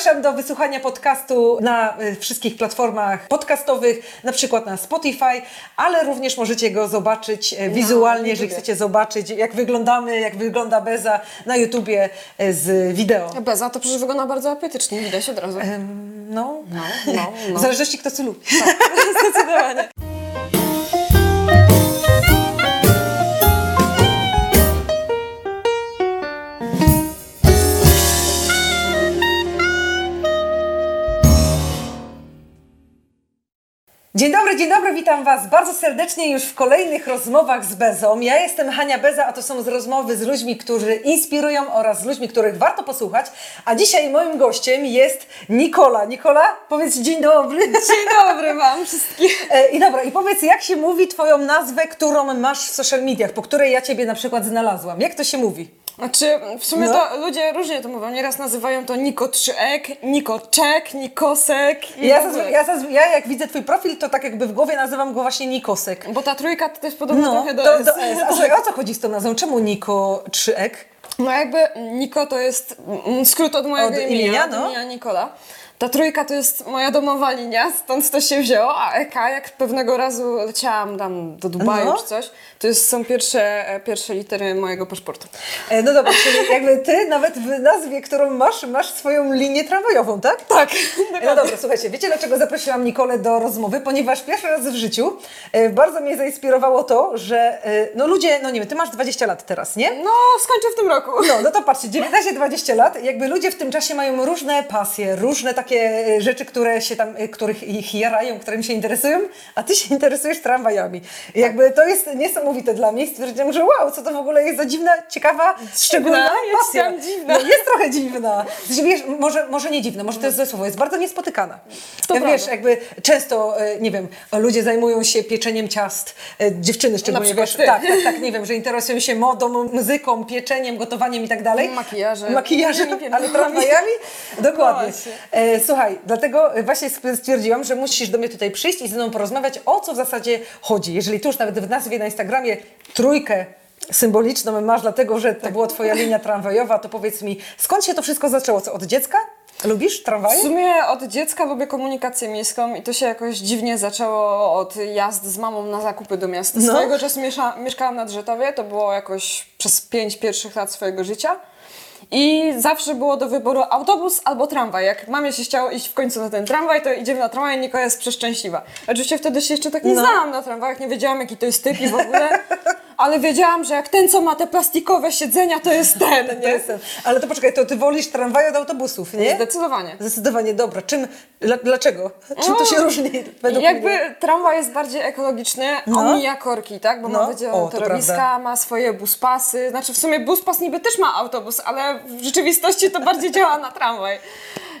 Zapraszam do wysłuchania podcastu na y, wszystkich platformach podcastowych, na przykład na Spotify, ale również możecie go zobaczyć e, wizualnie, jeżeli chcecie zobaczyć, jak wyglądamy, jak wygląda Beza na YouTubie e, z wideo. Beza to przecież wygląda bardzo apetycznie, widać od razu. No, No, no, w no. zależności kto co lubi. Zdecydowanie. Dzień dobry, dzień dobry, witam Was bardzo serdecznie już w kolejnych rozmowach z Bezą. Ja jestem Hania Beza, a to są rozmowy z ludźmi, którzy inspirują oraz z ludźmi, których warto posłuchać. A dzisiaj moim gościem jest Nikola. Nikola, powiedz dzień dobry. Dzień dobry Wam wszystkim. E, I dobra, i powiedz, jak się mówi Twoją nazwę, którą masz w social mediach, po której ja Ciebie na przykład znalazłam? Jak to się mówi? Znaczy, w sumie No. to ludzie różnie to mówią. Nieraz nazywają to Niko Trzyek, Niko Czek, Nikosek i Ja, zazwy- ja, zazwy- ja jak widzę Twój profil, to tak jakby w głowie nazywam go właśnie Nikosek. Bo ta trójka to też podobno No, trochę do, do, S. do S. A słuchaj, o co chodzi z tą nazwą? Czemu Niko 3ek? No jakby Niko to jest skrót od mojego Od imienia, imienia, no. imienia Nikola. Ta trójka to jest moja domowa linia, stąd to się wzięło, a EK jak pewnego razu leciałam tam do Dubaju No. czy coś, to jest, są pierwsze, e, pierwsze litery mojego paszportu. E, No dobra, czyli jakby ty nawet w nazwie, którą masz, masz swoją linię tramwajową, tak? Tak, E, No dobra, słuchajcie, wiecie dlaczego zaprosiłam Nikolę do rozmowy? Ponieważ pierwszy raz w życiu e, bardzo mnie zainspirowało to, że e, no ludzie, no nie wiem, ty masz 20 lat teraz, nie? No, skończę w tym roku. No, no to patrzcie, 19-20 lat, jakby ludzie w tym czasie mają różne pasje, różne takie e, rzeczy, które się tam, e, których ich jarają, którymi się interesują, a ty się interesujesz tramwajami. I jakby to jest niesamowite dla mnie. Stwierdziłam, że wow, co to w ogóle jest za dziwna, ciekawa, szczególna jest pasja. tam dziwna. No, jest trochę dziwna. Wiesz, może, może nie dziwna, może to jest złe słowo, jest bardzo niespotykana. To wiesz, prawda. jakby często, e, nie wiem, ludzie zajmują się pieczeniem ciast, dziewczyny szczególnie, wiesz, ty. tak, tak, tak, nie wiem, że interesują się modą, muzyką, pieczeniem, gotowaniem i tak dalej. Makijażem. Makijażem, ale pierdolami. tramwajami? Dokładnie. No słuchaj, dlatego właśnie sp- stwierdziłam, że musisz do mnie tutaj przyjść i ze mną porozmawiać, o co w zasadzie chodzi. Jeżeli tu już nawet w nazwie na Instagramie trójkę symboliczną masz, dlatego że to była twoja linia tramwajowa, to powiedz mi, skąd się to wszystko zaczęło? Co, od dziecka? Lubisz W tramwaje? sumie od dziecka lubię komunikację miejską i to się jakoś dziwnie zaczęło od jazd z mamą na zakupy do miasta. No. Swojego czasu mieszkałam na Drzetowie, to było jakoś przez pięć pierwszych lat swojego życia. I zawsze było do wyboru autobus albo tramwaj. Jak mamie się chciało iść w końcu na ten tramwaj, to idziemy na tramwaj Nikola jest przeszczęśliwa. Oczywiście wtedy się jeszcze tak nie No. znałam na tramwajach, nie wiedziałam jaki to jest typ i w ogóle, ale wiedziałam, że jak ten, co ma te plastikowe siedzenia, to jest ten, To nie? jest ten. Ale to poczekaj, to ty wolisz tramwaj od autobusów, nie? Zdecydowanie. Zdecydowanie, dobra. Czym, dla, dlaczego? Czym to się No, różni według Jakby mnie? tramwaj jest bardziej ekologiczny, No. omija korki, tak? Bo No. ma O, wydzielone to torowiska, prawda. ma swoje buspasy. Znaczy w sumie buspas niby też ma autobus, ale w rzeczywistości to bardziej działa na tramwaj.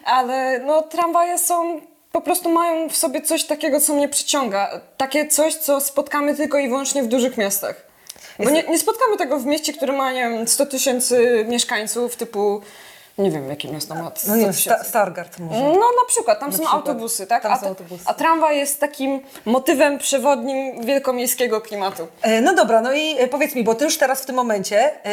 Ale no tramwaje są po prostu mają w sobie coś takiego, co mnie przyciąga. Takie coś, co spotkamy tylko i wyłącznie w dużych miastach. Bo nie, nie spotkamy tego w mieście, które ma, nie wiem, 100 tysięcy mieszkańców, typu, nie wiem, jakie miasto ma 100 No nie. Sta- Stargard może. No na przykład, tam są przykład. autobusy, tak? Tam a, są autobusy. a tramwaj jest takim motywem przewodnim wielkomiejskiego klimatu. E, No dobra, no i e, powiedz mi, bo ty już teraz w tym momencie e,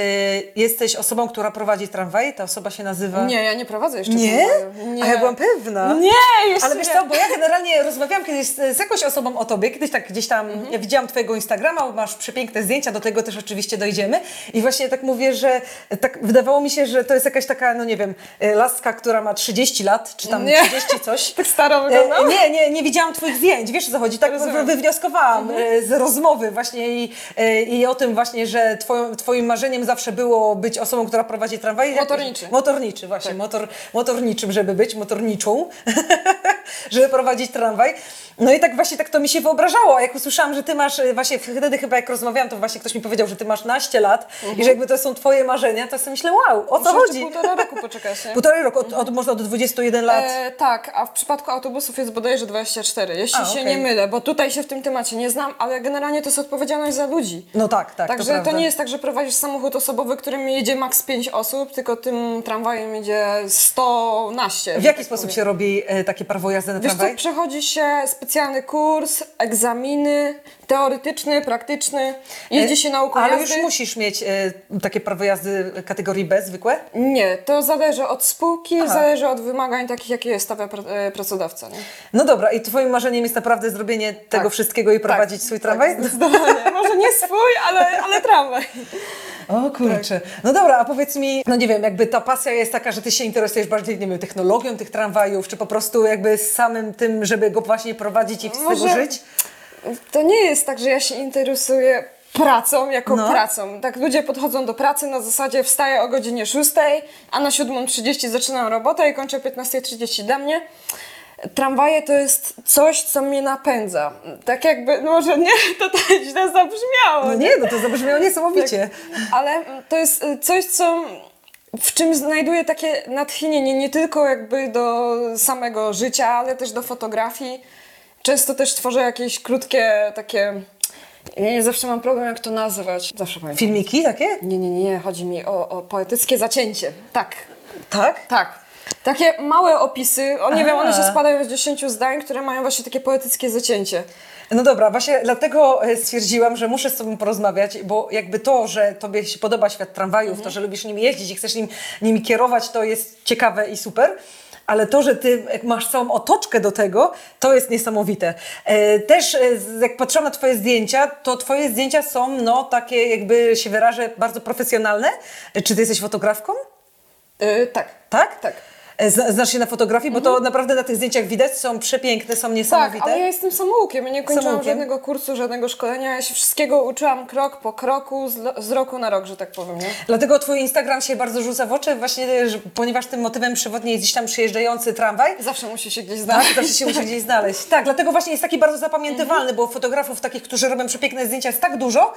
jesteś osobą, która prowadzi tramwaj, ta osoba się nazywa... Nie, ja nie prowadzę jeszcze Nie? tramwaju. Nie. A ja byłam pewna. Nie, jeszcze Ale wiesz nie. co, bo ja generalnie rozmawiałam kiedyś z, z jakąś osobą o tobie, kiedyś tak gdzieś tam, Mhm. ja widziałam twojego Instagrama, masz przepiękne zdjęcia, do tego też oczywiście dojdziemy i właśnie tak mówię, że tak wydawało mi się, że to jest jakaś taka, no nie wiem, e, laska, która ma 30 lat, czy tam Nie. 30 coś. Tak staro E, wyglądam? Nie, nie, nie widziałam Twoich zdjęć, wiesz o co chodzi, tak Rozumiem. Mhm. wy- wywnioskowałam e, z rozmowy właśnie i, e, i o tym właśnie, że twoją, Twoim marzeniem zawsze było być osobą, która prowadzi tramwaj. Jak- Motorniczy. Motorniczy, właśnie, motor, motorniczym, żeby być, motorniczą, żeby prowadzić tramwaj. No i tak właśnie tak to mi się wyobrażało, jak usłyszałam, że Ty masz, e, właśnie wtedy chyba jak rozmawiałam, to właśnie ktoś mi powiedział, że Ty masz naście lat i że jakby to są Twoje marzenia, to sobie myślę, wow, o co chodzi? półtora roku poczekać, nie? Półtorej roku, od, od, można od 21 lat. E, tak, a w przypadku autobusów jest bodajże 24, jeśli A, się okej. nie mylę, bo tutaj się w tym temacie nie znam, ale generalnie to jest odpowiedzialność za ludzi. No tak, tak, Także to, to, nie jest tak, że prowadzisz samochód osobowy, którym jedzie maks 5 osób, tylko tym tramwajem jedzie 100 naście. W jaki sposób się robi e, takie prawo jazdy? na Wiesz co, tramwaj? przechodzi się specjalny kurs, egzaminy, teoretyczny, praktyczny, jeździ się nauką E, Ale jazdy. już musisz mieć e, takie prawo jazdy kategorii B zwykłe? Nie, to zależy od spółki, Aha. zależy od wymagań takich, jakie stawia pr- e, pracodawca. Nie? No dobra, i twoim marzeniem jest naprawdę zrobienie tego Tak. wszystkiego i prowadzić swój tramwaj? Tak, zdecydowanie. Może nie swój, ale, ale tramwaj. O kurczę. No dobra, a powiedz mi, no nie wiem, jakby ta pasja jest taka, że ty się interesujesz bardziej, nie wiem, technologią tych tramwajów, czy po prostu jakby samym tym, żeby go właśnie prowadzić i z tego Może- żyć? To nie jest tak, że ja się interesuję pracą jako No. pracą. Tak ludzie podchodzą do pracy na zasadzie wstaję o godzinie 6, a na 7.30 zaczynam robotę i kończę o 15.30 dla mnie. Tramwaje to jest coś, co mnie napędza. Tak jakby, no może nie, to tak źle zabrzmiało. No nie, no to zabrzmiało niesamowicie. Ale to jest y, coś, co w czym znajduję takie natchnienie nie tylko jakby do samego życia, ale też do fotografii. Często też tworzę jakieś krótkie takie. Ja nie zawsze mam problem, jak to nazwać. Zawsze pamiętam. Filmiki takie? Nie, nie, nie, chodzi mi o, o poetyckie zacięcie. Tak, Tak? tak. Takie małe opisy, o nie wiem, one się składają z 10 zdań, które mają właśnie takie poetyckie zacięcie. No dobra, właśnie dlatego e, stwierdziłam, że muszę z tobą porozmawiać, bo jakby to, że tobie się podoba świat tramwajów, to, że lubisz nim jeździć i chcesz nim, nimi kierować, to jest ciekawe i super. Ale to, że ty masz całą otoczkę do tego, to jest niesamowite. E, Też e, jak patrzyłam na twoje zdjęcia, to twoje zdjęcia są no takie jakby się wyrażę bardzo profesjonalne. Czy ty jesteś fotografką? Yy, tak. Tak? Tak. Zna- Znasz się na fotografii, bo to naprawdę na tych zdjęciach widać, są przepiękne, są Tak, niesamowite. ale ja jestem samoukiem. Ja nie kończyłam Samoukiem? żadnego kursu, żadnego szkolenia. Ja się wszystkiego uczyłam krok po kroku, z, z roku na rok, że tak powiem. Nie? Dlatego twój Instagram się bardzo rzuca w oczy, właśnie, że, ponieważ tym motywem przewodnim jest gdzieś tam przyjeżdżający tramwaj. Zawsze musi się gdzieś Tak, znaleźć. zawsze się musi gdzieś znaleźć. Tak, dlatego właśnie jest taki bardzo zapamiętywalny, bo fotografów takich, którzy robią przepiękne zdjęcia jest tak dużo,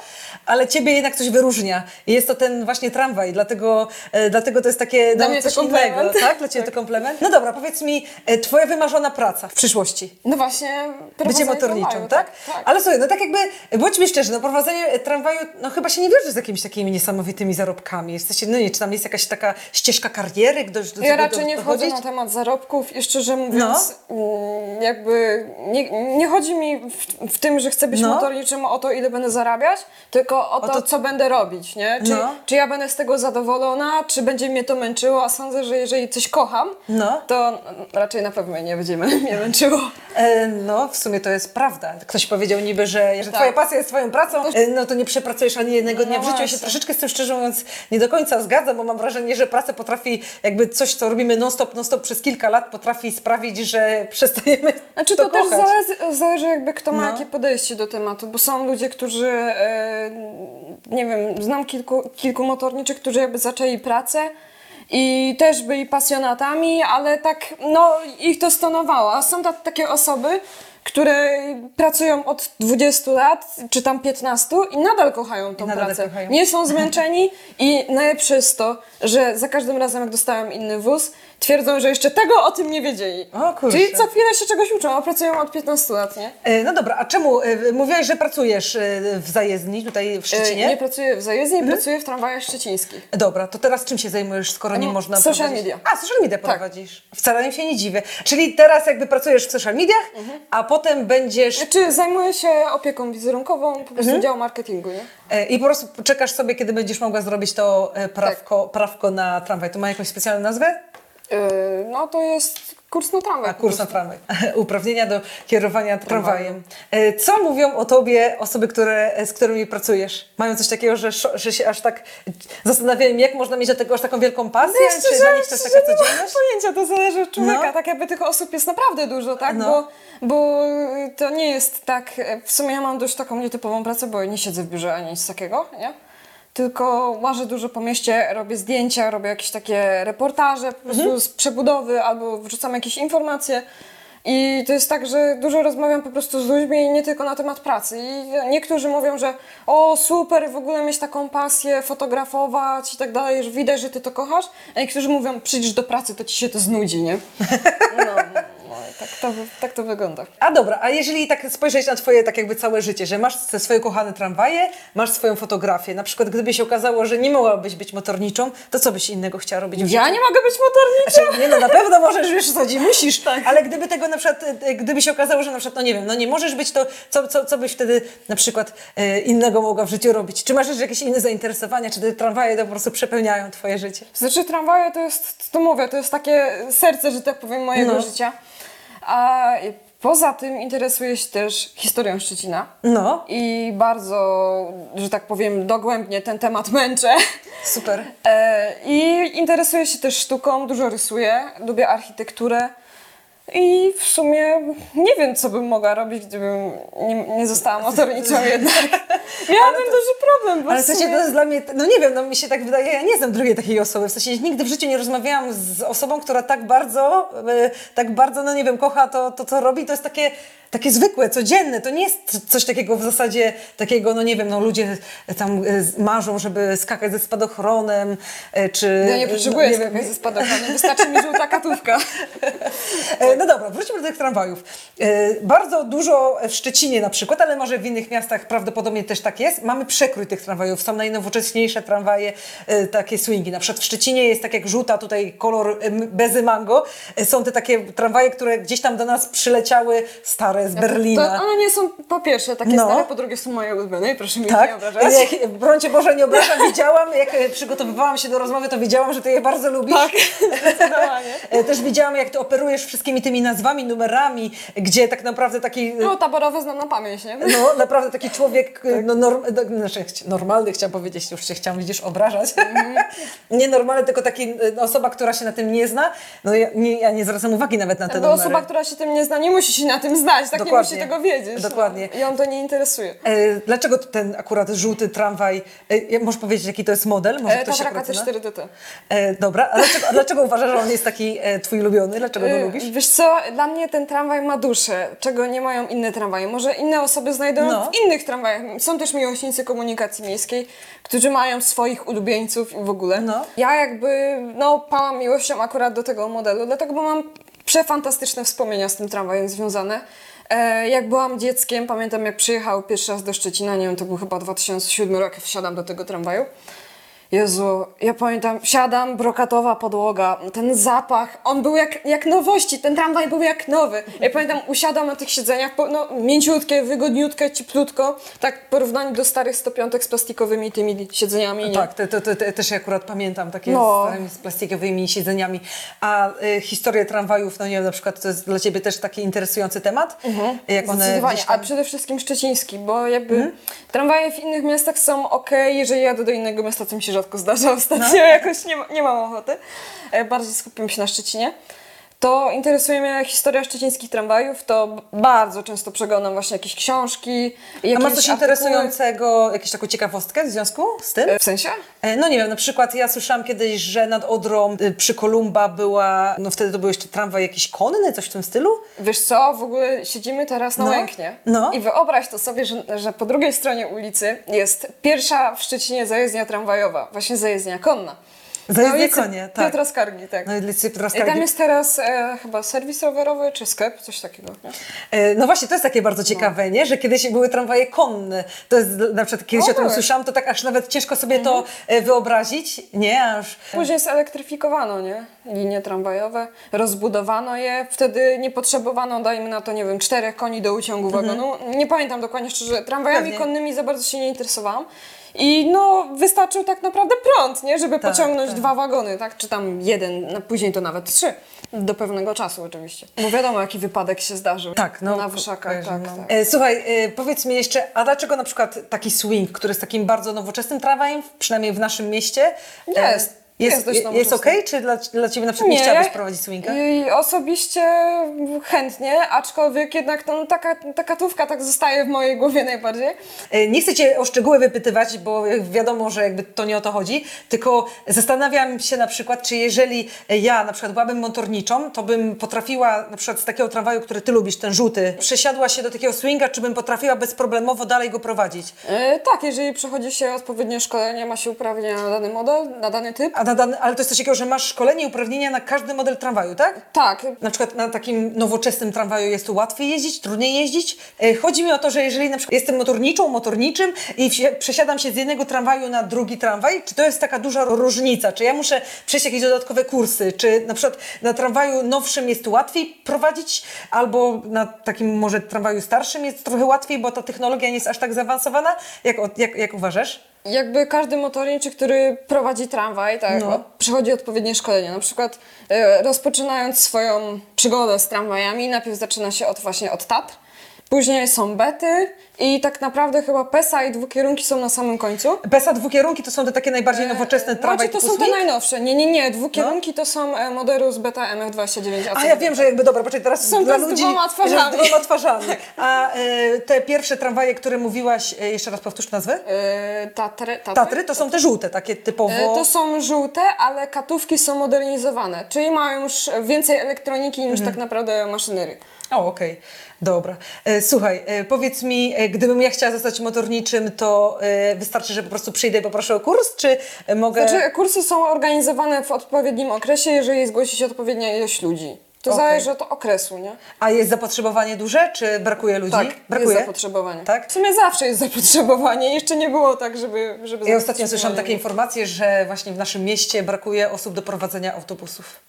ale ciebie jednak coś wyróżnia. I jest to ten właśnie tramwaj, dlatego, e, dlatego to jest takie Dla no, mnie to coś komplement. innego. Tak? Dla ciebie to komplement? No dobra, powiedz mi, e, twoja wymarzona praca w przyszłości. No właśnie, Bycie motorniczą, tramwaju, tak? tak? Ale słuchaj, no tak jakby, bądźmy szczerzy, no prowadzenie tramwaju, no chyba się nie wiąże z jakimiś takimi niesamowitymi zarobkami. Jesteście, no nie, czy tam jest jakaś taka ścieżka kariery, do, do Ja tego raczej do, nie wchodzę na temat zarobków i szczerze mówiąc, No. mm, jakby nie, nie chodzi mi w, w tym, że chcę być No. motorniczym o to, ile będę zarabiać, tylko o to, to- co będę robić, nie? Czy, No. czy ja będę z tego zadowolona, czy będzie mnie to męczyło, a sądzę, że jeżeli coś kocham, No. to raczej na pewno nie będzie mnie męczyło. E, no, w sumie to jest prawda. Ktoś powiedział niby, że, że Tak. twoja pasja jest twoją pracą, e, no to nie przepracujesz ani jednego dnia No w życiu. Ja się troszeczkę z tym szczerze mówiąc nie do końca zgadzam, bo mam wrażenie, że praca potrafi, jakby coś, co robimy non-stop, non-stop przez kilka lat, potrafi sprawić, że przestajemy Znaczy to, to, też kochać. zależy, zależy jakby kto ma No. jakie podejście do tematu, bo są ludzie, którzy, e, nie wiem, znam kilku, kilku motorniczych, którzy jakby zaczęli pracę i też byli pasjonatami, ale tak, no ich to stanowało. A są ta, takie osoby, które pracują od 20 lat, czy tam 15 i nadal kochają tą nadal pracę. kochają. Nie są zmęczeni i najlepsze jest to, że za każdym razem jak dostałem inny wóz, twierdzą, że jeszcze tego o tym nie wiedzieli. O kurczę. Czyli co chwilę się czegoś uczą, a pracują od 15 lat, nie? E, No dobra, a czemu? e, Mówiłaś, że pracujesz e, w zajezdni tutaj w E, Szczecinie? Nie pracuję w zajezdni, Mhm. pracuję w tramwajach szczecińskich. Dobra, to teraz czym się zajmujesz, skoro nie No, można social prowadzić? media. A, social media Tak. prowadzisz. Wcale mi się nie dziwię. Czyli teraz jakby pracujesz w social mediach, Mhm. a potem będziesz Znaczy zajmuję się opieką wizerunkową, po prostu Mhm. dział marketingu, nie? e, i po prostu czekasz sobie, kiedy będziesz mogła zrobić to e, prawko, Tak. prawko na tramwaj. To ma jakąś specjalną nazwę? Yy, no to jest kurs na tramwaj. A kurs na tramwaj. Uprawnienia do kierowania tramwajem. E, Co mówią o tobie osoby, które, z którymi pracujesz? Mają coś takiego, że, że się aż tak zastanawiają, jak można mieć do tego aż taką wielką pasję? Wiesz, Czy dla nich to jest taka nie mam codzienność? pojęcia, to zależy od człowieka. No. Tak jakby tych osób jest naprawdę dużo, tak? No. Bo, bo to nie jest tak... W sumie ja mam dość taką nietypową pracę, bo nie siedzę w biurze ani nic takiego, nie? Tylko łażę dużo po mieście, robię zdjęcia, robię jakieś takie reportaże po prostu Mhm. z przebudowy albo wrzucam jakieś informacje. I to jest tak, że dużo rozmawiam po prostu z ludźmi nie tylko na temat pracy. I niektórzy mówią, że o super, w ogóle mieć taką pasję, fotografować i tak dalej, że widać, że ty to kochasz. A niektórzy mówią, przyjdziesz do pracy, to ci się to znudzi, nie? No tak to, tak to wygląda. A dobra, a jeżeli tak spojrzeć na twoje tak jakby całe życie, że masz te swoje kochane tramwaje, masz swoją fotografię, na przykład gdyby się okazało, że nie mogłabyś być motorniczą, to co byś innego chciała robić? Ja nie mogę być motorniczą! Znaczy, nie no, na pewno możesz, wiesz co musisz, Tak. ale gdyby tego na przykład, e, gdyby się okazało, że na przykład, no nie wiem, no nie możesz być, to co, co, co byś wtedy na przykład e, innego mogła w życiu robić? Czy masz jeszcze jakieś inne zainteresowania, czy te tramwaje to po prostu przepełniają twoje życie? Znaczy tramwaje to jest, to mówię, to jest takie serce, że tak powiem, mojego No. życia. A poza tym interesuję się też historią Szczecina. No, I bardzo, że tak powiem, dogłębnie ten temat męczę. super. E, I interesuję się też sztuką, dużo rysuję, lubię architekturę. I w sumie nie wiem, co bym mogła robić, gdybym nie, nie została motorniczą jednak. Miałabym duży problem, bo Ale w sensie sumie... to jest dla mnie, no nie wiem, no mi się tak wydaje, ja nie znam drugiej takiej osoby, w sensie nigdy w życiu nie rozmawiałam z osobą, która tak bardzo, e, tak bardzo, no nie wiem, kocha to, to co robi, to jest takie, takie zwykłe, codzienne, to nie jest coś takiego w zasadzie, takiego, no nie wiem, no ludzie tam e, marzą, żeby skakać ze spadochronem, e, czy... Ja nie potrzebuję no, skakać wiem, ze spadochronem, wystarczy mi żółta katówka. E, No dobra, wróćmy do tych tramwajów. Bardzo dużo w Szczecinie na przykład, ale może w innych miastach prawdopodobnie też tak jest. Mamy przekrój tych tramwajów. Są najnowocześniejsze tramwaje, takie swingi. Na przykład w Szczecinie jest tak jak żółta tutaj kolor bezy mango. Są te takie tramwaje, które gdzieś tam do nas przyleciały stare z To Berlina. one nie są po pierwsze takie No. stare, po drugie są moje ulubione i proszę mi nie Tak, obrażać. jak, brońcie Boże, nie obrażam, wiedziałam, jak e, przygotowywałam się do rozmowy, to wiedziałam, że Ty je bardzo lubisz. Tak, zdecydowanie. E, Też widziałam, jak Ty operujesz wszystkimi tymi nazwami, numerami, gdzie tak naprawdę taki... e, No taborowe znam na pamięć, nie? No, naprawdę taki człowiek, y, no, norm, no, znaczy, normalny, chciałam powiedzieć, już się chciałam, widzisz, obrażać. nie normalny, tylko taki y, osoba, która się na tym nie zna. No ja nie, ja nie zwracam uwagi nawet na te Bo numery. osoba, która się tym nie zna, nie musi się na tym znać, tak Dokładnie. nie musi tego wiedzieć. Dokładnie. No. I on to nie interesuje. E, dlaczego ten akurat żółty tramwaj, e, możesz powiedzieć, jaki to jest model? Może E, ktoś Tatraka akurat zna? T4DT. E, dobra, a dlaczego, a dlaczego uważasz, że on jest taki e, twój ulubiony? Dlaczego go E, lubisz? Wiesz co, dla mnie ten tramwaj ma duszę, czego nie mają inne tramwaje. Może inne osoby znajdą No. w innych tramwajach. Są też miłośnicy komunikacji miejskiej, którzy mają swoich ulubieńców i w ogóle. No. Ja jakby, no, pałam miłością akurat do tego modelu, dlatego, bo mam przefantastyczne wspomnienia z tym tramwajem związane. E, jak byłam dzieckiem, pamiętam jak przyjechał pierwszy raz do Szczecina, nie wiem, to był chyba 2007 rok, wsiadam do tego tramwaju. Jezu, ja pamiętam, wsiadam, brokatowa podłoga, ten zapach, on był jak, jak nowości, ten tramwaj był jak nowy. Ja pamiętam, usiadam na tych siedzeniach, no, mięciutkie, wygodniutkie, cieplutko, tak w porównaniu do starych 105 z plastikowymi tymi siedzeniami. Nie? Tak, te, te, te, te, też akurat pamiętam takie No. z, z plastikowymi siedzeniami. A y, historię tramwajów, no nie wiem, na przykład to jest dla Ciebie też taki interesujący temat? Jak one Zdecydowanie, gdzieś a tam... przede wszystkim szczeciński, bo jakby tramwaje w innych miastach są ok, jeżeli jadę do innego miasta, co mi się rzadko zdarza ostatnio, jakoś nie, nie mam ochoty. E, Bardziej skupiam się na Szczecinie. To interesuje mnie historia szczecińskich tramwajów, to bardzo często przeglądam właśnie jakieś książki, jakieś A masz coś artykuły. interesującego, jakąś taką ciekawostkę w związku z tym? E, W sensie? E, No nie wiem, na przykład ja słyszałam kiedyś, że nad Odrą y, przy Kolumba była, no wtedy to był jeszcze tramwaj jakiś konny, coś w tym stylu? Wiesz co, w ogóle siedzimy teraz na No, Łęknie no. i wyobraź to sobie, że, że po drugiej stronie ulicy jest pierwsza w Szczecinie zajezdnia tramwajowa, właśnie zajezdnia konna. Na ulicy konie, tak. Piotra Skargi, tak. No i dla Ciebie teraz I tam Skargi- jest teraz e, chyba serwis rowerowy czy sklep, coś takiego. E, No właśnie, to jest takie bardzo ciekawe, nie? że kiedyś były tramwaje konne. To jest na przykład, kiedyś O, o tym były. słyszałam, to tak aż nawet ciężko sobie to e, wyobrazić, nie? Aż... Później zelektryfikowano, nie? Linie tramwajowe, rozbudowano je, wtedy nie potrzebowano, dajmy na to, nie wiem, czterech koni do uciągu wagonu. Nie pamiętam dokładnie szczerze, tramwajami Pewnie. konnymi za bardzo się nie interesowałam. I no, wystarczył tak naprawdę prąd, nie? Żeby Tak, pociągnąć tak. dwa wagony, tak? Czy tam jeden, no, później to nawet trzy. Do pewnego czasu oczywiście. Bo wiadomo, jaki wypadek się zdarzył. Tak, no. Na Wyszakach, tak, no. tak. E, Słuchaj, e, powiedz mi jeszcze, a dlaczego na przykład taki swing, który jest takim bardzo nowoczesnym tramwajem, przynajmniej w naszym mieście? e, Jest. Jest dość jest nowoczesny. okej, czy dla, dla Ciebie na przykład nie, chciałabyś prowadzić swinga? I osobiście chętnie, aczkolwiek jednak no, taka, ta katówka tak zostaje w mojej głowie najbardziej. E, Nie chcę Cię o szczegóły wypytywać, bo wiadomo, że jakby to nie o to chodzi, tylko zastanawiam się na przykład, czy jeżeli ja na przykład byłabym motorniczą, to bym potrafiła na przykład z takiego tramwaju, który Ty lubisz, ten żółty, przesiadła się do takiego swinga, czy bym potrafiła bezproblemowo dalej go prowadzić? E, tak, jeżeli przechodzi się odpowiednie szkolenie, ma się uprawnienia na dany model, na dany typ. A na dany, ale to jest coś takiego, że masz szkolenie i uprawnienia na każdy model tramwaju, tak? Tak, Na przykład na takim nowoczesnym tramwaju jest tu łatwiej jeździć, trudniej jeździć. E, Chodzi mi o to, że jeżeli na przykład jestem motorniczą, motorniczym i wsi- przesiadam się z jednego tramwaju na drugi tramwaj, czy to jest taka duża różnica? Czy ja muszę przejść jakieś dodatkowe kursy? Czy na przykład na tramwaju nowszym jest łatwiej prowadzić, albo na takim może tramwaju starszym jest trochę łatwiej, bo ta technologia nie jest aż tak zaawansowana? Jak, jak, jak uważasz? Jakby każdy motorniczy, który prowadzi tramwaj, tak, No. przechodzi odpowiednie szkolenie. Na przykład e, rozpoczynając swoją przygodę z tramwajami, najpierw zaczyna się od właśnie od Tatr, później są bety i tak naprawdę chyba PESA i dwukierunki są na samym końcu. PESA dwukierunki to są te takie najbardziej nowoczesne tramwaje Znaczy, to są te najnowsze. Nie, nie, nie. Dwukierunki to są e, Moderus Beta MF29. A ja wiem, że jakby dobra, poczekaj, teraz Są dla te z ludzi dwoma twarzami. że z dwoma twarzami. A e, te pierwsze tramwaje, które mówiłaś, e, jeszcze raz powtórz nazwę? E, Tatry, tatry? Tatry to są te żółte, takie typowo. E, To są żółte, ale katówki są modernizowane, czyli mają już więcej elektroniki niż Mhm. tak naprawdę maszynerii. O, okej, dobra. E, słuchaj, e, powiedz mi, e, gdybym ja chciała zostać motorniczym, to e, wystarczy, że po prostu przyjdę i poproszę o kurs, czy e, mogę... Znaczy, kursy są organizowane w odpowiednim okresie, jeżeli zgłosi się odpowiednia ilość ludzi. To Okej. zależy od okresu, nie? A jest zapotrzebowanie duże, czy brakuje ludzi? Tak, brakuje. jest zapotrzebowanie. Tak? W sumie zawsze jest zapotrzebowanie. Jeszcze nie było tak, żeby... żeby Ja ostatnio słyszałam takie informacje, że właśnie w naszym mieście brakuje osób do prowadzenia autobusów.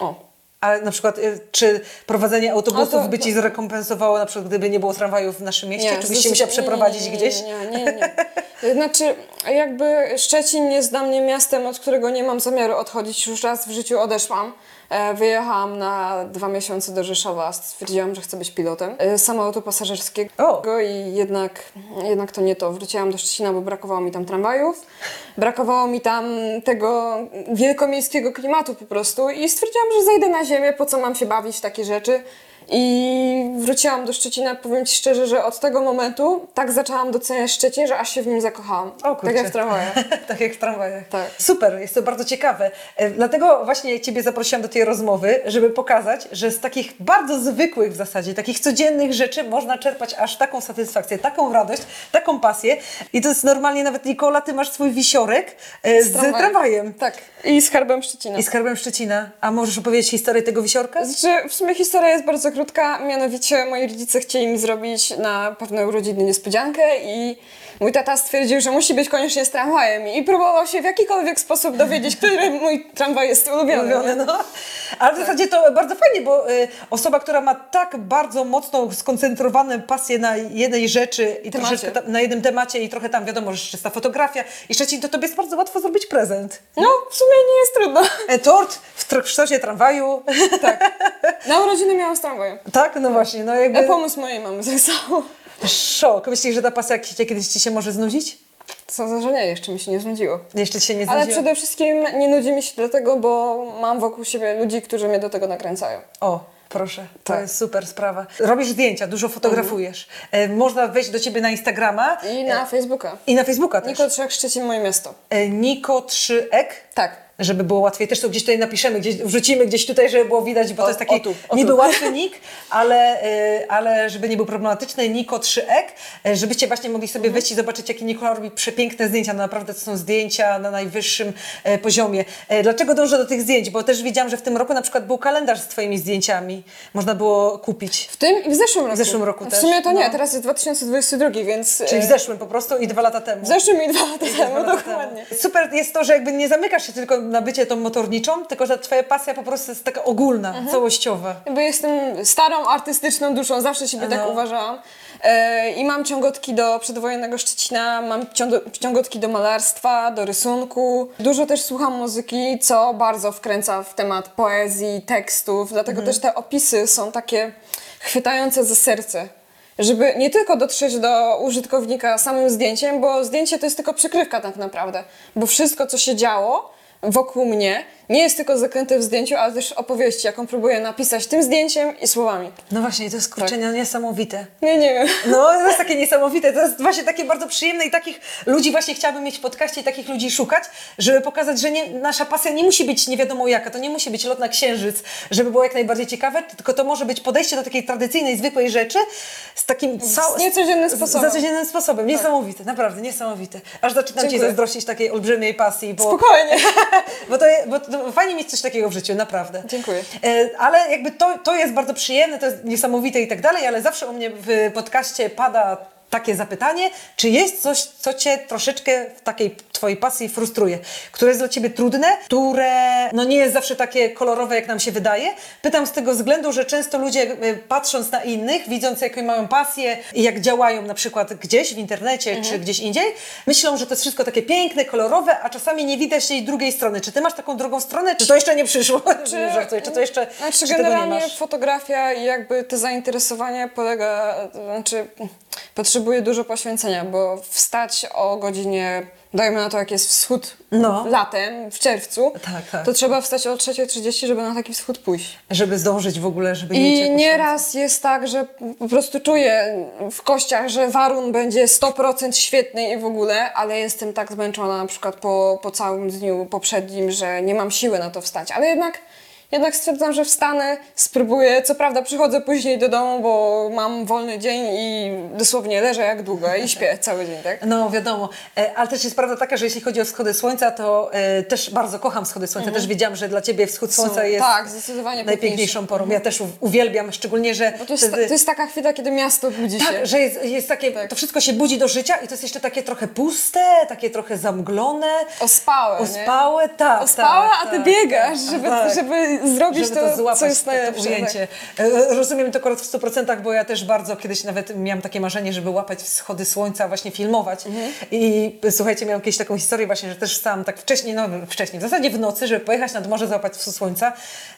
O. Ale na przykład, y, czy prowadzenie autobusów to- by ci zrekompensowało, na przykład, gdyby nie było tramwajów w naszym mieście? czy byś się musiała przeprowadzić nie, nie, gdzieś? Nie, nie, nie. nie. Znaczy, jakby Szczecin jest dla mnie miastem, od którego nie mam zamiaru odchodzić. Już raz w życiu odeszłam. E, Wyjechałam na dwa miesiące do Rzeszowa. Stwierdziłam, że chcę być pilotem e, samolotu pasażerskiego. O. I jednak, jednak to nie to. Wróciłam do Szczecina, bo brakowało mi tam tramwajów. Brakowało mi tam tego wielkomiejskiego klimatu po prostu. I stwierdziłam, że zejdę na ziemię, po co mam się bawić w takie rzeczy. I wróciłam do Szczecina. Powiem Ci szczerze, że od tego momentu tak zaczęłam doceniać Szczecin, że aż się w nim zakochałam. O, kurczę. tak jak w tramwajach. tak jak w tramwajach. Tak. Super, jest to bardzo ciekawe. E, Dlatego właśnie Ciebie zaprosiłam do tej rozmowy, żeby pokazać, że z takich bardzo zwykłych w zasadzie, takich codziennych rzeczy można czerpać aż taką satysfakcję, taką radość, taką pasję. I to jest normalnie nawet, Nikola, Ty masz swój wisiorek e, z, tramwajem. Tak. I z herbem Szczecina. I skarbem Szczecina. A możesz opowiedzieć historię tego wisiorka? Znaczy, w sumie historia jest bardzo krótka, mianowicie moi rodzice chcieli mi zrobić na pewne urodziny niespodziankę i mój tata stwierdził, że musi być koniecznie z tramwajem i próbował się w jakikolwiek sposób dowiedzieć, który mój tramwaj jest ulubiony. Ulubione, no. Ale w zasadzie to bardzo fajnie, bo y, osoba, która ma tak bardzo mocno skoncentrowane pasje na jednej rzeczy i Temacie. troszeczkę na jednym temacie i trochę tam wiadomo, że jeszcze jest ta fotografia i Szczecin, to tobie jest bardzo łatwo zrobić prezent. No, w sumie nie jest trudno. E, tort w, kształcie tramwaju. Tak. Na urodziny miałam z tramwajem. tak, no właśnie, no jakby pomysł mojej mamy samo. szok. Myślisz, że ta pasja kiedyś ci się może znudzić? Co za nie, jeszcze mi się nie znudziło. Jeszcze ci się nie Ale znudziło? przede wszystkim nie nudzi mi się dlatego, bo mam wokół siebie ludzi, którzy mnie do tego nakręcają. O, proszę, to Tak. jest super sprawa. Robisz zdjęcia, dużo fotografujesz. E, można wejść do ciebie na Instagrama I na Facebooka. i na Facebooka też. Niko Trzech Szczecin, moje miasto. E, Niko 3ek. Tak. Żeby było łatwiej. Też to gdzieś tutaj napiszemy, gdzieś wrzucimy gdzieś tutaj, żeby było widać, bo O- to jest taki o tu, o niby tu. łatwy nick, ale, y, ale żeby nie był problematyczny, Niko 3ek, y, żebyście właśnie mogli sobie Mhm. wejść i zobaczyć, jakie Nikola robi przepiękne zdjęcia. No naprawdę to są zdjęcia na najwyższym e, poziomie. Dlaczego dążę do tych zdjęć? Bo też widziałam, że w tym roku na przykład był kalendarz z twoimi zdjęciami. Można było kupić. W tym i w zeszłym roku. zeszłym roku W też, sumie to nie, no. teraz jest 2022, więc... Czyli w zeszłym po prostu i dwa lata temu. w zeszłym i dwa lata Dwa temu, lata dokładnie. temu. Super jest to, że jakby nie zamykasz się tylko na bycie tą motorniczą, tylko że twoja pasja po prostu jest taka ogólna, Mhm. całościowa. Jakby jestem starą, artystyczną duszą, zawsze siebie tak No. uważałam. E, I mam ciągotki do przedwojennego Szczecina, mam ciągo- ciągotki do malarstwa, do rysunku. Dużo też słucham muzyki, co bardzo wkręca w temat poezji, tekstów, dlatego Mhm. też te opisy są takie chwytające za serce. Żeby nie tylko dotrzeć do użytkownika samym zdjęciem, bo zdjęcie to jest tylko przykrywka tak naprawdę. Bo wszystko, co się działo wokół mnie, nie jest tylko zakręty w zdjęciu, ale też opowieści, jaką próbuję napisać tym zdjęciem i słowami. No właśnie, to jest Tak. kurczę no, niesamowite. Nie, nie wiem. No, to jest takie niesamowite, to jest właśnie takie bardzo przyjemne i takich ludzi właśnie chciałabym mieć w podcaście i takich ludzi szukać, żeby pokazać, że nie, nasza pasja nie musi być nie wiadomo jaka, to nie musi być lot na księżyc, żeby było jak najbardziej ciekawe, tylko to może być podejście do takiej tradycyjnej, zwykłej rzeczy z takim cał- niecodziennym z- sposobem. Z codziennym sposobem. Niesamowite, naprawdę niesamowite. Aż zaczynam Ci Dziękuję. zazdrościć takiej olbrzymiej pasji, bo... Spokojnie. bo, to, bo to fajnie mieć coś takiego w życiu, naprawdę. Dziękuję. E, Ale jakby to, to jest bardzo przyjemne, to jest niesamowite i tak dalej, ale zawsze u mnie w podcaście pada takie zapytanie, czy jest coś, co Cię troszeczkę w takiej Twojej pasji frustruje, które jest dla Ciebie trudne, które no nie jest zawsze takie kolorowe, jak nam się wydaje. Pytam z tego względu, że często ludzie e, patrząc na innych, widząc jaką mają pasję i jak działają na przykład gdzieś w internecie czy gdzieś indziej, myślą, że to jest wszystko takie piękne, kolorowe, a czasami nie widać tej drugiej strony. Czy Ty masz taką drugą stronę, czy to jeszcze nie przyszło? Czy, nie żartuję, czy to jeszcze Znaczy czy nie generalnie fotografia i jakby te zainteresowanie polega, znaczy potrzebuje dużo poświęcenia, bo wstać o godzinie, dajmy na to jak jest wschód No. latem, w czerwcu, Tak, tak. to trzeba wstać o 3.30, żeby na taki wschód pójść. Żeby zdążyć w ogóle, żeby nie I nieraz jest tak, że po prostu czuję w kościach, że warun będzie 100% świetny i w ogóle, ale jestem tak zmęczona na przykład po, po całym dniu poprzednim, że nie mam siły na to wstać. Ale jednak, jednak stwierdzam, że wstanę, spróbuję. Co prawda przychodzę później do domu, bo mam wolny dzień i dosłownie leżę jak długo i śpię cały dzień, tak? No wiadomo, E, ale też jest prawda taka, że jeśli chodzi o wschody słońca, to e, też bardzo kocham wschody słońca. Też wiedziałam, że dla Ciebie wschód słońca Są- jest tak, zdecydowanie najpiękniejszą porą. Ja też uwielbiam, szczególnie, że to jest, wtedy- to jest taka chwila, kiedy miasto budzi się. Tak, że jest, jest takie, Tak. to wszystko się budzi do życia i to jest jeszcze takie trochę puste, takie trochę zamglone, Ospałe, nie? ospałe, tak. Ospała, tak, a ty tak, biegasz, tak, żeby, tak. żeby zrobić żeby to, to złapać, co jest najlepsze. tak. ujęcie. E, Rozumiem to akurat w 100%, bo ja też bardzo kiedyś nawet miałam takie marzenie, żeby łapać wschody słońca, właśnie filmować. Mhm. I słuchajcie, miałam kiedyś taką historię właśnie, że też wstałam tak wcześniej, no wcześniej, w zasadzie w nocy, żeby pojechać nad morze, złapać wschód słońca.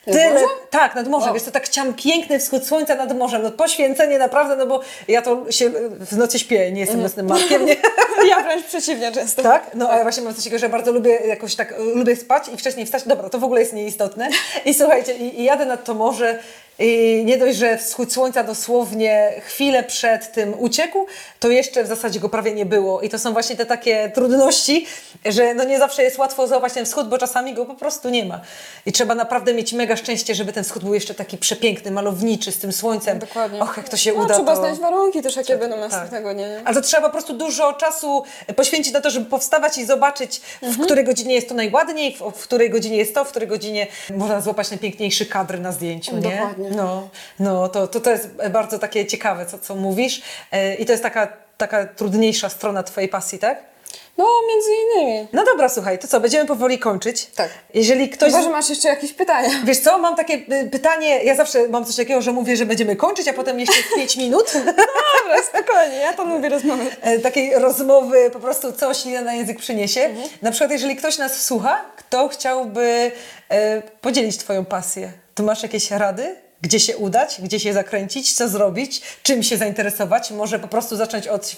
Tyle? Tak, nad morzem. Wow. Wiesz, to tak chciałam piękny wschód słońca nad morzem. No poświęcenie naprawdę, no bo ja to się w nocy śpię, nie jestem nocnym markiem, nie? Ja wręcz przeciwnie często. Tak? No ale właśnie mam coś takiego, że bardzo lubię jakoś tak, y, lubię spać i wcześniej wstać. Dobra, to w ogóle jest nieistotne. I słuchajcie, i, i jadę nad to morze i nie dość, że wschód słońca dosłownie chwilę przed tym uciekł, to jeszcze w zasadzie go prawie nie było. I to są właśnie te takie trudności, że no nie zawsze jest łatwo złapać ten wschód, bo czasami go po prostu nie ma. I trzeba naprawdę mieć mega szczęście, żeby ten wschód był jeszcze taki przepiękny, malowniczy, z tym słońcem. Dokładnie. Och, jak to się No, uda. trzeba to... znaleźć warunki też, jakie będą Tak. następnego dnia. nie? Ale to trzeba po prostu dużo czasu poświęcić na to, żeby powstawać i zobaczyć, w której godzinie jest to najładniej, w, w której godzinie jest to, w której godzinie można złapać najpiękniejszy kadr na zdjęciu, nie? Dokładnie. No, no to, to, to jest bardzo takie ciekawe, co, co mówisz. E, I to jest taka, taka trudniejsza strona Twojej pasji, tak? No, między innymi. No dobra, słuchaj, to co, będziemy powoli kończyć. Tak. Jeżeli ktoś... Chyba, że masz jeszcze jakieś pytania. Wiesz co, mam takie y, pytanie, ja zawsze mam coś takiego, że mówię, że będziemy kończyć, a potem jeszcze 5 minut. Dobra, spokojnie, ja to lubię rozmawiać. e, takiej rozmowy, po prostu co ślina na język przyniesie. Na przykład, jeżeli ktoś nas słucha, kto chciałby e, podzielić Twoją pasję, to masz jakieś rady? Gdzie się udać, gdzie się zakręcić, co zrobić, czym się zainteresować? Może po prostu zacząć od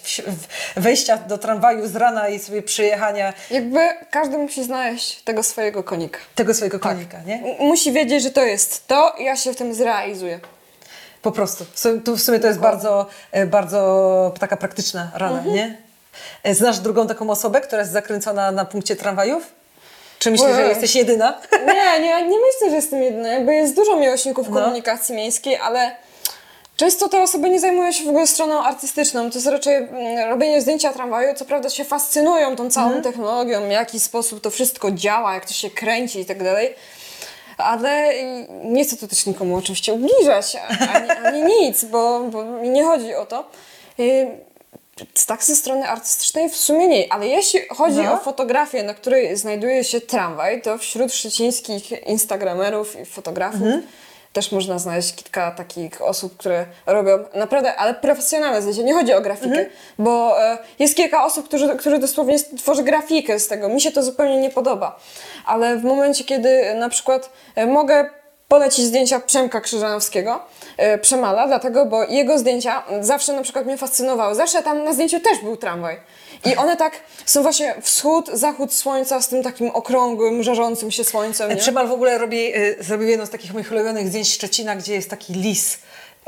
wejścia do tramwaju z rana i sobie przyjechania Jakby każdy musi znaleźć tego swojego konika. tego swojego konika, nie? Musi wiedzieć, że to jest to i ja się w tym zrealizuję. Po prostu. W sumie, tu w sumie to jest bardzo, e, bardzo taka praktyczna rada, nie? E, Znasz drugą taką osobę, która jest zakręcona na punkcie tramwajów? Czy myślisz, że jesteś jedyna? Nie, nie, nie myślę, że jestem jedyna. Jakby jest dużo miłośników No. komunikacji miejskiej, ale często te osoby nie zajmują się w ogóle stroną artystyczną. To jest raczej mm, robienie zdjęcia tramwaju. Co prawda się fascynują tą całą Mhm. technologią, w jaki sposób to wszystko działa, jak to się kręci i tak dalej. Ale y, nie chcę tu też nikomu oczywiście ubliżać, ani, ani nic, bo, bo mi nie chodzi o to. Tak ze strony artystycznej w sumie nie, ale jeśli chodzi No. o fotografię, na której znajduje się tramwaj, to wśród szczecińskich instagramerów i fotografów Mhm. też można znaleźć kilka takich osób, które robią naprawdę, ale profesjonalne zdjęcia. Nie chodzi o grafikę, Mhm. bo e, jest kilka osób, którzy, którzy dosłownie tworzy grafikę z tego. Mi się to zupełnie nie podoba. Ale w momencie, kiedy na przykład e, mogę polecić zdjęcia Przemka Krzyżanowskiego, e, Przemala, dlatego, bo jego zdjęcia zawsze na przykład mnie fascynowały. Zawsze tam na zdjęciu też był tramwaj. I one tak są właśnie wschód, zachód słońca z tym takim okrągłym, żarzącym się słońcem. Nie? Przemal w ogóle robi, y, zrobił jedno z takich moich ulubionych zdjęć Szczecina, gdzie jest taki lis.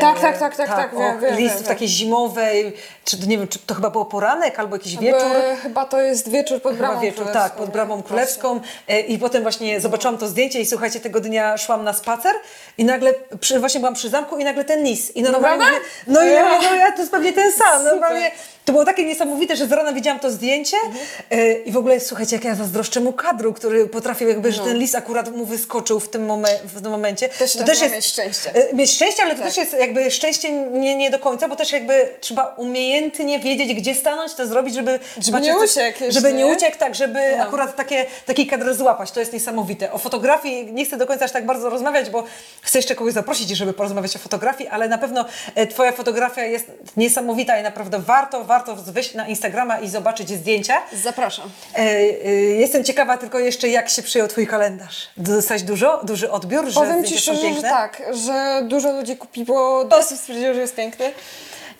Tak, tak, tak, tak, tak, wiem, o, wiem, wiem, w wiem. takiej zimowej, czy nie wiem, czy to chyba było poranek albo jakiś wieczór. Chyba, chyba to jest wieczór pod Chyba bramą wieczór, królewską, tak, pod bramą królewską E, i potem właśnie zobaczyłam to zdjęcie i słuchajcie, tego dnia szłam na spacer i nagle, przy, właśnie byłam przy zamku i nagle ten lis. I normalnie Naprawdę? mówię, no i ja, no ja to jest pewnie ten sam. Normalnie, to było takie niesamowite, że z rana widziałam to zdjęcie e, i w ogóle słuchajcie, jak ja zazdroszczę mu kadru, który potrafił jakby, że ten lis akurat mu wyskoczył w tym, momen, w tym momencie. No. Też to trzeba mieć szczęście. Tak. e, Mieć szczęście, ale to też jest jakby szczęście nie, nie do końca, bo też jakby trzeba umiejętnie wiedzieć, gdzie stanąć, to zrobić, żeby... Żeby nie uciekł Żeby nie nie? uciekł, tak, żeby No. akurat takie, taki kadr złapać. To jest niesamowite. O fotografii nie chcę do końca aż tak bardzo rozmawiać, bo chcę jeszcze kogoś zaprosić, żeby porozmawiać o fotografii, ale na pewno e, twoja fotografia jest niesamowita i naprawdę warto, warto wyjść na Instagrama i zobaczyć zdjęcia. Zapraszam. E, e, jestem ciekawa tylko jeszcze, jak się przyjął twój kalendarz. Dostać dużo, duży odbiór, że Powiem zdjęcia Ci są szczerze, że piękne? tak, że dużo ludzi kupiło, dosyć stwierdziło, że jest piękny.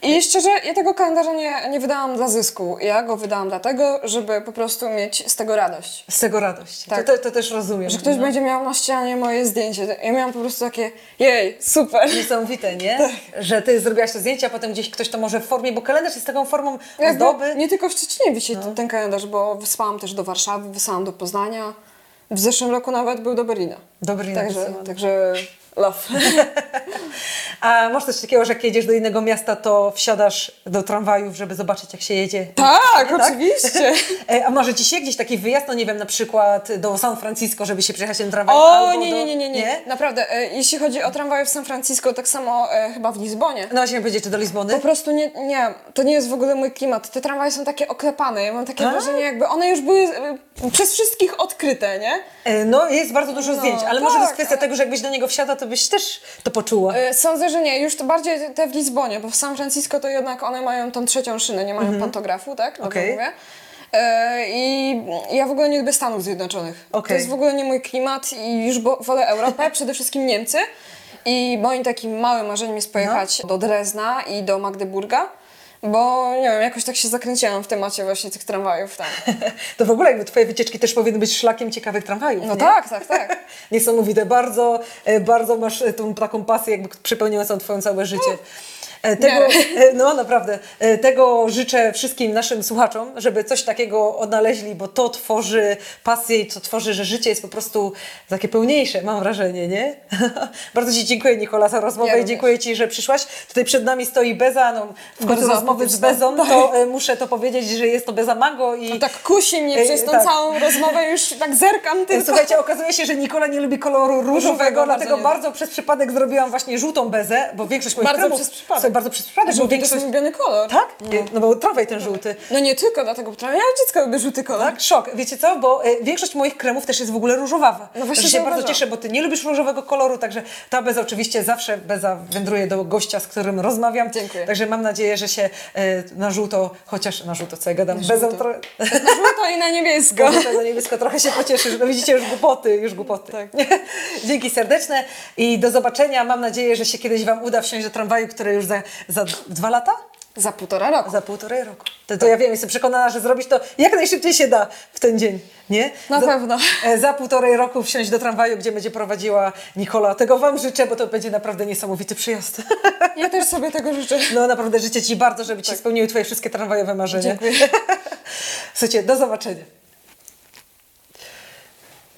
I szczerze, ja tego kalendarza nie, nie wydałam dla zysku. Ja go wydałam dlatego, żeby po prostu mieć z tego radość. Z tego radość. Tak. To, to, to też rozumiem. Że ktoś no. będzie miał na ścianie moje zdjęcie. Ja miałam po prostu takie, jej, super. Niesamowite, nie? Tak. Że ty zrobiłaś to zdjęcie, a potem gdzieś ktoś to może w formie, bo kalendarz jest taką formą ozdoby. Nie tylko w Szczecinie wisi No. ten- kalendarz, bo wysłałam też do Warszawy, wysłałam do Poznania. W zeszłym roku nawet był do Berlina. Do Berlina Także, także love. A masz coś takiego, że jak jedziesz do innego miasta, to wsiadasz do tramwajów, żeby zobaczyć, jak się jedzie? tak, oczywiście. E, A może ci się gdzieś taki wyjazd, no nie wiem, na przykład do San Francisco, żeby się przejechać tym tramwajem? O, nie, nie, nie, nie, nie. Naprawdę, e, jeśli chodzi o tramwaje w San Francisco, tak samo e, chyba w Lizbonie. No właśnie powiedzieć, czy do Lizbony? Po prostu nie, nie, to nie jest w ogóle mój klimat. Te tramwaje są takie oklepane. Ja mam takie Tak? wrażenie, jakby one już były przez wszystkich odkryte, nie? No jest bardzo dużo zdjęć, ale może to jest tak, kwestia tego, że jakbyś do niego wsiadła, to byś też to poczuła. E, Sądzę, że nie. Już to bardziej te w Lizbonie, bo w San Francisco to jednak one mają tą trzecią szynę, nie mają pantografu, tak? Dobrze Mhm. Okej. mówię? E, I ja w ogóle nie lubię Stanów Zjednoczonych. Okej. To jest w ogóle nie mój klimat i już wolę Europę, przede wszystkim Niemcy. I moim takim małym marzeniem jest pojechać do Drezna i do Magdeburga, bo nie wiem, jakoś tak się zakręciłam w temacie właśnie tych tramwajów tam. To w ogóle jakby twoje wycieczki też powinny być szlakiem ciekawych tramwajów, No nie? tak, tak, tak. Niesamowite, bardzo, e, bardzo masz e, tą taką pasję, jakby przepełniającą twoje całe życie. E, Tego, e, no naprawdę, e, tego życzę wszystkim naszym słuchaczom, żeby coś takiego odnaleźli, bo to tworzy pasję i to tworzy, że życie jest po prostu takie pełniejsze, mam wrażenie, nie? bardzo Ci dziękuję Nikola za rozmowę Ja i dziękuję Ci, że przyszłaś. Tutaj przed nami stoi Beza, no w końcu rozmowy z. Bezą, to e, muszę to powiedzieć, że jest to Beza Mango i... To tak kusi mnie E, przez tą tak. całą rozmowę, już tak zerkam tylko. Słuchajcie, okazuje się, że Nikola nie lubi koloru różowego, Różowego dlatego bardzo bardzo, przez przypadek zrobiłam właśnie żółtą bezę, bo większość moich Bardzo kremów... Słuchaj, bardzo przez przypadek, bo Żółty to jest ulubiony kolor. Tak? No bo tramwaj ten żółty. No nie tylko dlatego, bo ja dziecko lubię żółty kolor. Tak? Szok. Wiecie co? Bo e, większość moich kremów też jest w ogóle różowawa. No właśnie się bardzo cieszę, bo ty nie lubisz różowego koloru, także ta beza oczywiście zawsze beza wędruje do gościa, z którym rozmawiam. Dziękuję. Także mam nadzieję, że się e, na żółto, chociaż na żółto, co ja gadam, bezą żółto. trochę... Na żółto i na niebiesko. Na niebiesko trochę się pocieszy, że no widzicie już głupoty, już głupoty. Tak. Dzięki serdeczne i do zobaczenia. Mam nadzieję, że się kiedyś Wam uda wsiąść do tramwaju, który już za, za dwa lata? Za półtora roku. Za półtorej roku. To, to ja wiem, jestem przekonana, że zrobić to jak najszybciej się da w ten dzień, nie? Na za, pewno. e, Za półtorej roku wsiąść do tramwaju, gdzie będzie prowadziła Nikola. Tego Wam życzę, bo to będzie naprawdę niesamowity przyjazd. Ja też sobie tego życzę. No naprawdę życzę Ci bardzo, żeby Ci się spełniły Twoje wszystkie tramwajowe marzenia. Dziękuję. Słuchajcie, do zobaczenia.